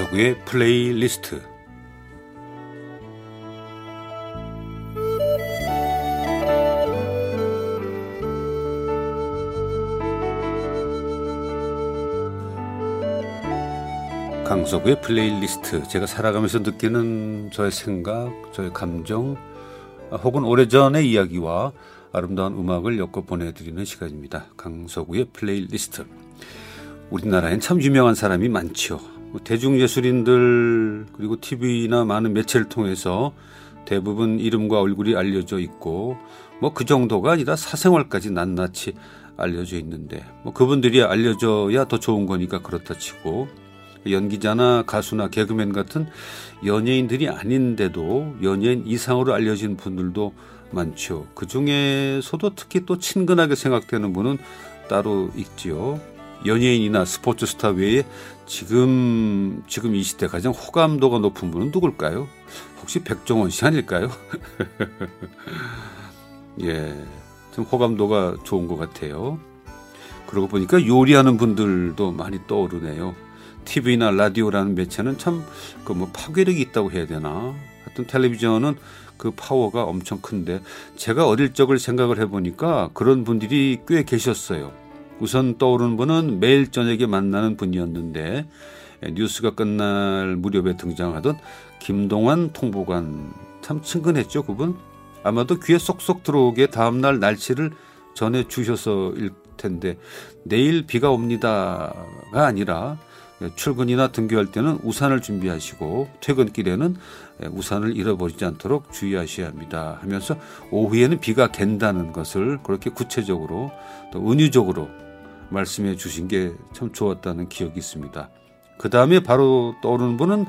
강석우의 플레이리스트 강석우의 플레이리스트 제가 살아가면서 느끼는 저의 생각, 저의 감정 혹은 오래전의 이야기와 아름다운 음악을 엮어 보내드리는 시간입니다. 강석우의 플레이리스트 우리나라엔 참 유명한 사람이 많죠. 뭐 대중예술인들 그리고 TV나 많은 매체를 통해서 대부분 이름과 얼굴이 알려져 있고 뭐 그 정도가 아니라 사생활까지 낱낱이 알려져 있는데 뭐 그분들이 알려져야 더 좋은 거니까 그렇다 치고 연기자나 가수나 개그맨 같은 연예인들이 아닌데도 연예인 이상으로 알려진 분들도 많죠. 그 중에서도 특히 또 친근하게 생각되는 분은 따로 있지요. 연예인이나 스포츠 스타 외에 지금 지금 이 시대 가장 호감도가 높은 분은 누굴까요? 혹시 백종원 씨 아닐까요? 예, 좀 호감도가 좋은 것 같아요. 그러고 보니까 요리하는 분들도 많이 떠오르네요. TV나 라디오라는 매체는 참 그 뭐 파괴력이 있다고 해야 되나? 하여튼 텔레비전은 그 파워가 엄청 큰데 제가 어릴 적을 생각을 해보니까 그런 분들이 꽤 계셨어요. 우선 떠오르는 분은 매일 저녁에 만나는 분이었는데 뉴스가 끝날 무렵에 등장하던 김동완 통보관. 참 친근했죠 그분? 아마도 귀에 쏙쏙 들어오게 다음날 날씨를 전해 주셔서일 텐데 내일 비가 옵니다가 아니라 출근이나 등교할 때는 우산을 준비하시고 퇴근길에는 우산을 잃어버리지 않도록 주의하셔야 합니다 하면서 오후에는 비가 갠다는 것을 그렇게 구체적으로 또 은유적으로 말씀해 주신 게 참 좋았다는 기억이 있습니다. 그 다음에 바로 떠오르는 분은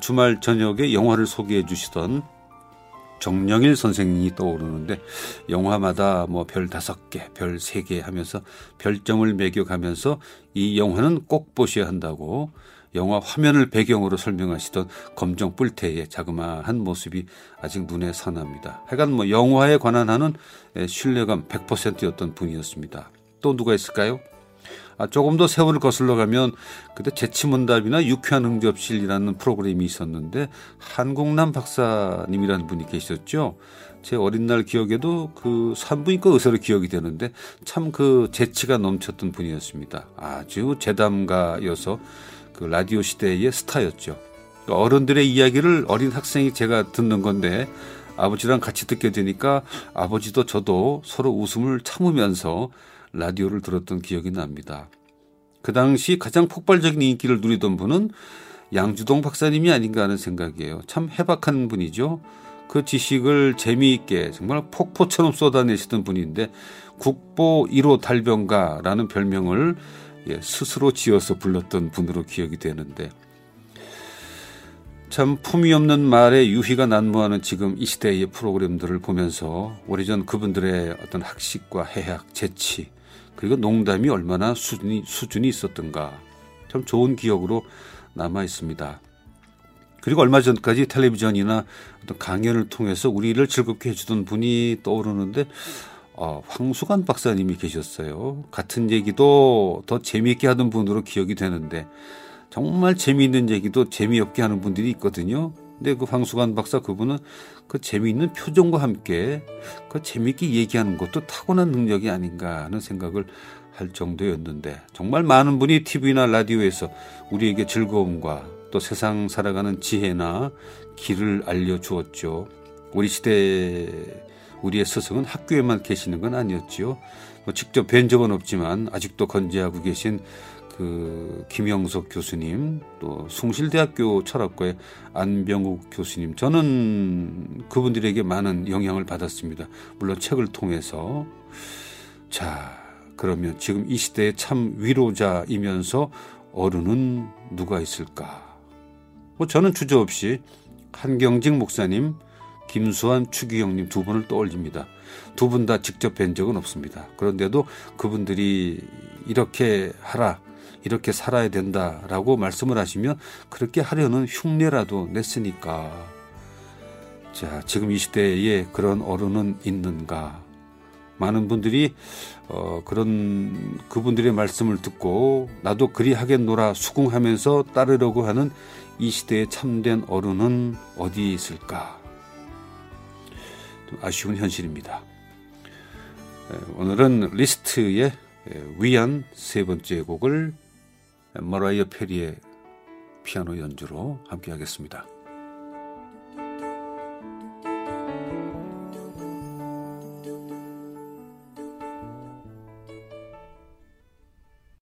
주말 저녁에 영화를 소개해 주시던 정영일 선생님이 떠오르는데 영화마다 뭐 별 다섯 개, 별 세 개 하면서 별점을 매겨가면서 이 영화는 꼭 보셔야 한다고 영화 화면을 배경으로 설명하시던 검정 뿔테의 자그마한 모습이 아직 눈에 선합니다. 하여간 뭐 영화에 관한 하는 신뢰감 100%였던 분이었습니다. 또 누가 있을까요? 아, 조금 더 세월을 거슬러 가면 그때 재치문답이나 유쾌한 응접실이라는 프로그램이 있었는데 한국남 박사님이라는 분이 계셨죠. 제 어린 날 기억에도 그 산부인과 의사로 기억이 되는데 참 그 재치가 넘쳤던 분이었습니다. 아주 재담가여서 그 라디오 시대의 스타였죠. 그러니까 어른들의 이야기를 어린 학생이 제가 듣는 건데 아버지랑 같이 듣게 되니까 아버지도 저도 서로 웃음을 참으면서 라디오를 들었던 기억이 납니다. 그 당시 가장 폭발적인 인기를 누리던 분은 양주동 박사님이 아닌가 하는 생각이에요. 참 해박한 분이죠. 그 지식을 재미있게 정말 폭포처럼 쏟아내시던 분인데 국보 1호 달병가라는 별명을 예, 스스로 지어서 불렀던 분으로 기억이 되는데 참 품위 없는 말에 유희가 난무하는 지금 이 시대의 프로그램들을 보면서 오래전 그분들의 어떤 학식과 해학, 재치 그리고 농담이 얼마나 수준이, 수준이 있었던가 참 좋은 기억으로 남아 있습니다. 그리고 얼마 전까지 텔레비전이나 어떤 강연을 통해서 우리를 즐겁게 해주던 분이 떠오르는데 어, 황수관 박사님이 계셨어요. 같은 얘기도 더 재미있게 하던 분으로 기억이 되는데 정말 재미있는 얘기도 재미없게 하는 분들이 있거든요. 근데 그 황수관 박사 그분은 그 재미있는 표정과 함께 그 재미있게 얘기하는 것도 타고난 능력이 아닌가 하는 생각을 할 정도였는데 정말 많은 분이 TV나 라디오에서 우리에게 즐거움과 또 세상 살아가는 지혜나 길을 알려주었죠. 우리 시대 우리의 스승은 학교에만 계시는 건 아니었지요. 뭐 직접 뵌 적은 없지만 아직도 건재하고 계신 그 김영석 교수님 또 숭실대학교 철학과의 안병욱 교수님 저는 그분들에게 많은 영향을 받았습니다. 물론 책을 통해서 자 그러면 지금 이 시대의 참 위로자이면서 어른은 누가 있을까? 뭐 저는 주저없이 한경직 목사님, 김수환 추기경님 두 분을 떠올립니다. 두 분 다 직접 뵌 적은 없습니다. 그런데도 그분들이 이렇게 하라 이렇게 살아야 된다라고 말씀을 하시면 그렇게 하려는 흉내라도 냈으니까 자 지금 이 시대에 그런 어른은 있는가 많은 분들이 어, 그런 그분들의 말씀을 듣고 나도 그리 하겠노라 수긍하면서 따르려고 하는 이 시대의 참된 어른은 어디 있을까? 아쉬운 현실입니다. 오늘은 리스트의 위안 세 번째 곡을 머라이어 페리의 피아노 연주로 함께 하겠습니다.